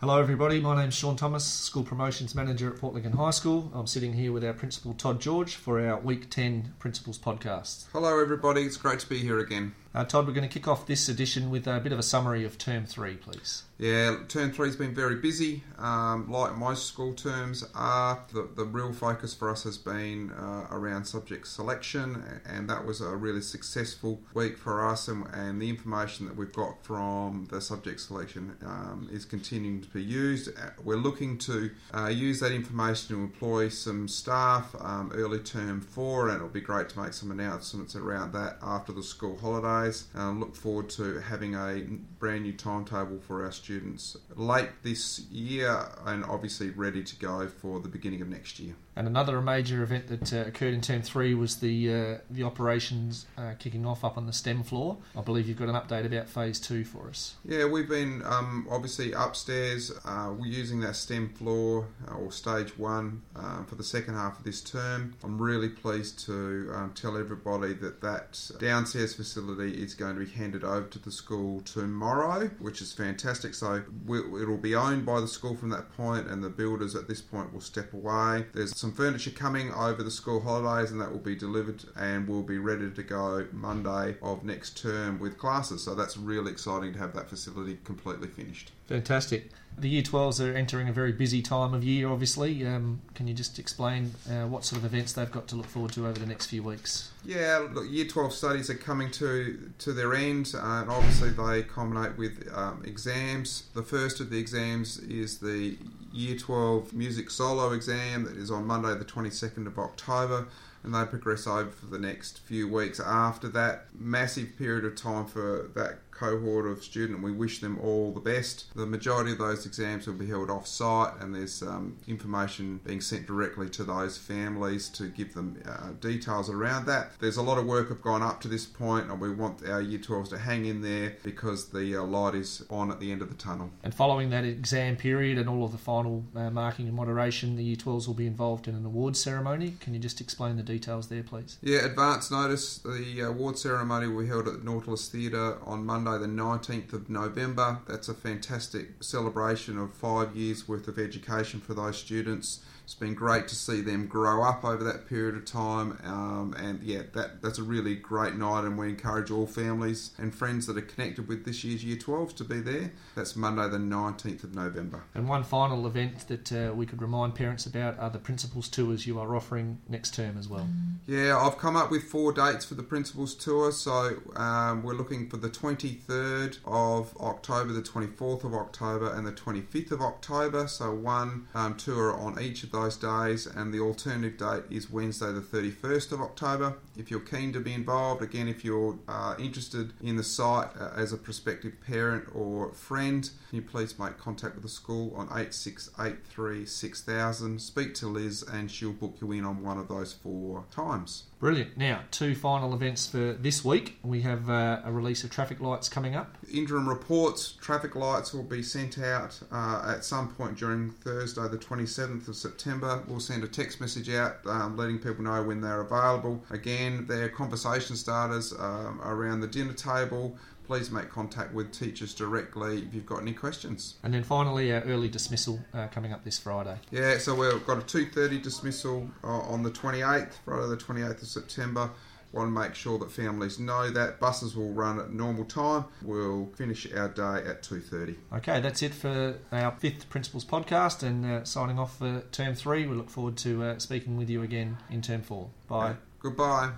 Hello, everybody. My name's Sean Thomas, School Promotions Manager at Port Lincoln High School. I'm sitting here with our Principal Todd George for our Week 10 Principals podcast. Hello, everybody. It's great to be here again. Uh, Todd, we're going to kick off this edition with a bit of a summary of Term 3, please. Yeah, term three's been very busy. Um, like most school terms are, the, the real focus for us has been uh, around subject selection, and that was a really successful week for us. And, and the information that we've got from the subject selection um, is continuing to be used. Uh, we're looking to uh, use that information to employ some staff um, early term four, and it'll be great to make some announcements around that after the school holidays. Uh, look forward to having a brand new timetable for our students late this year and obviously ready to go for the beginning of next year. And another major event that uh, occurred in Term 3 was the uh, the operations uh, kicking off up on the STEM floor. I believe you've got an update about Phase 2 for us. Yeah, we've been um, obviously upstairs. Uh, we're using that STEM floor uh, or stage one uh, for the second half of this term. I'm really pleased to um, tell everybody that that downstairs facility is going to be handed over to the school tomorrow, which is fantastic. So it'll be owned by the school from that point, and the builders at this point will step away. There's some furniture coming over the school holidays, and that will be delivered and will be ready to go Monday of next term with classes. So that's really exciting to have that facility completely finished. Fantastic. The Year 12s are entering a very busy time of year, obviously. Um, can you just explain uh, what sort of events they've got to look forward to over the next few weeks? Yeah, look, Year 12 studies are coming to to their end, uh, and obviously they culminate with um, exams. The first of the exams is the Year 12 music solo exam that is on Monday, the 22nd of October. And they progress over for the next few weeks after that. Massive period of time for that cohort of student. We wish them all the best. The majority of those exams will be held off site, and there's um, information being sent directly to those families to give them uh, details around that. There's a lot of work have gone up to this point, and we want our Year 12s to hang in there because the uh, light is on at the end of the tunnel. And following that exam period and all of the final uh, marking and moderation, the Year 12s will be involved in an awards ceremony. Can you just explain the details there, please? Yeah, advance notice. The award ceremony will be held at Nautilus Theatre on Monday, the 19th of November. That's a fantastic celebration of five years worth of education for those students. It's been great to see them grow up over that period of time, um, and yeah, that that's a really great night. And we encourage all families and friends that are connected with this year's Year 12s to be there. That's Monday, the 19th of November. And one final event that uh, we could remind parents about are the principals tours you are offering next term as well. Yeah, I've come up with four dates for the principals tour. So um, we're looking for the 23rd of October, the 24th of October, and the 25th of October. So one um, tour on each of those days, and the alternative date is Wednesday, the 31st of October. If you're keen to be involved, again, if you're uh, interested in the site uh, as a prospective parent or friend, you please make contact with the school on 8683 6000. Speak to Liz, and she'll book you in on one of those four times. Brilliant. Now, two final events for this week. We have uh, a release of traffic lights coming up. Interim reports, traffic lights will be sent out uh, at some point during Thursday, the 27th of September. We'll send a text message out um, letting people know when they're available. Again, they're conversation starters um, around the dinner table. Please make contact with teachers directly if you've got any questions. And then finally, our early dismissal uh, coming up this Friday. Yeah, so we've got a 2.30 dismissal uh, on the 28th, Friday the 28th of September. Want to make sure that families know that buses will run at normal time. We'll finish our day at 2.30. Okay, that's it for our fifth Principals podcast and uh, signing off for term three. We look forward to uh, speaking with you again in term four. Bye. Goodbye.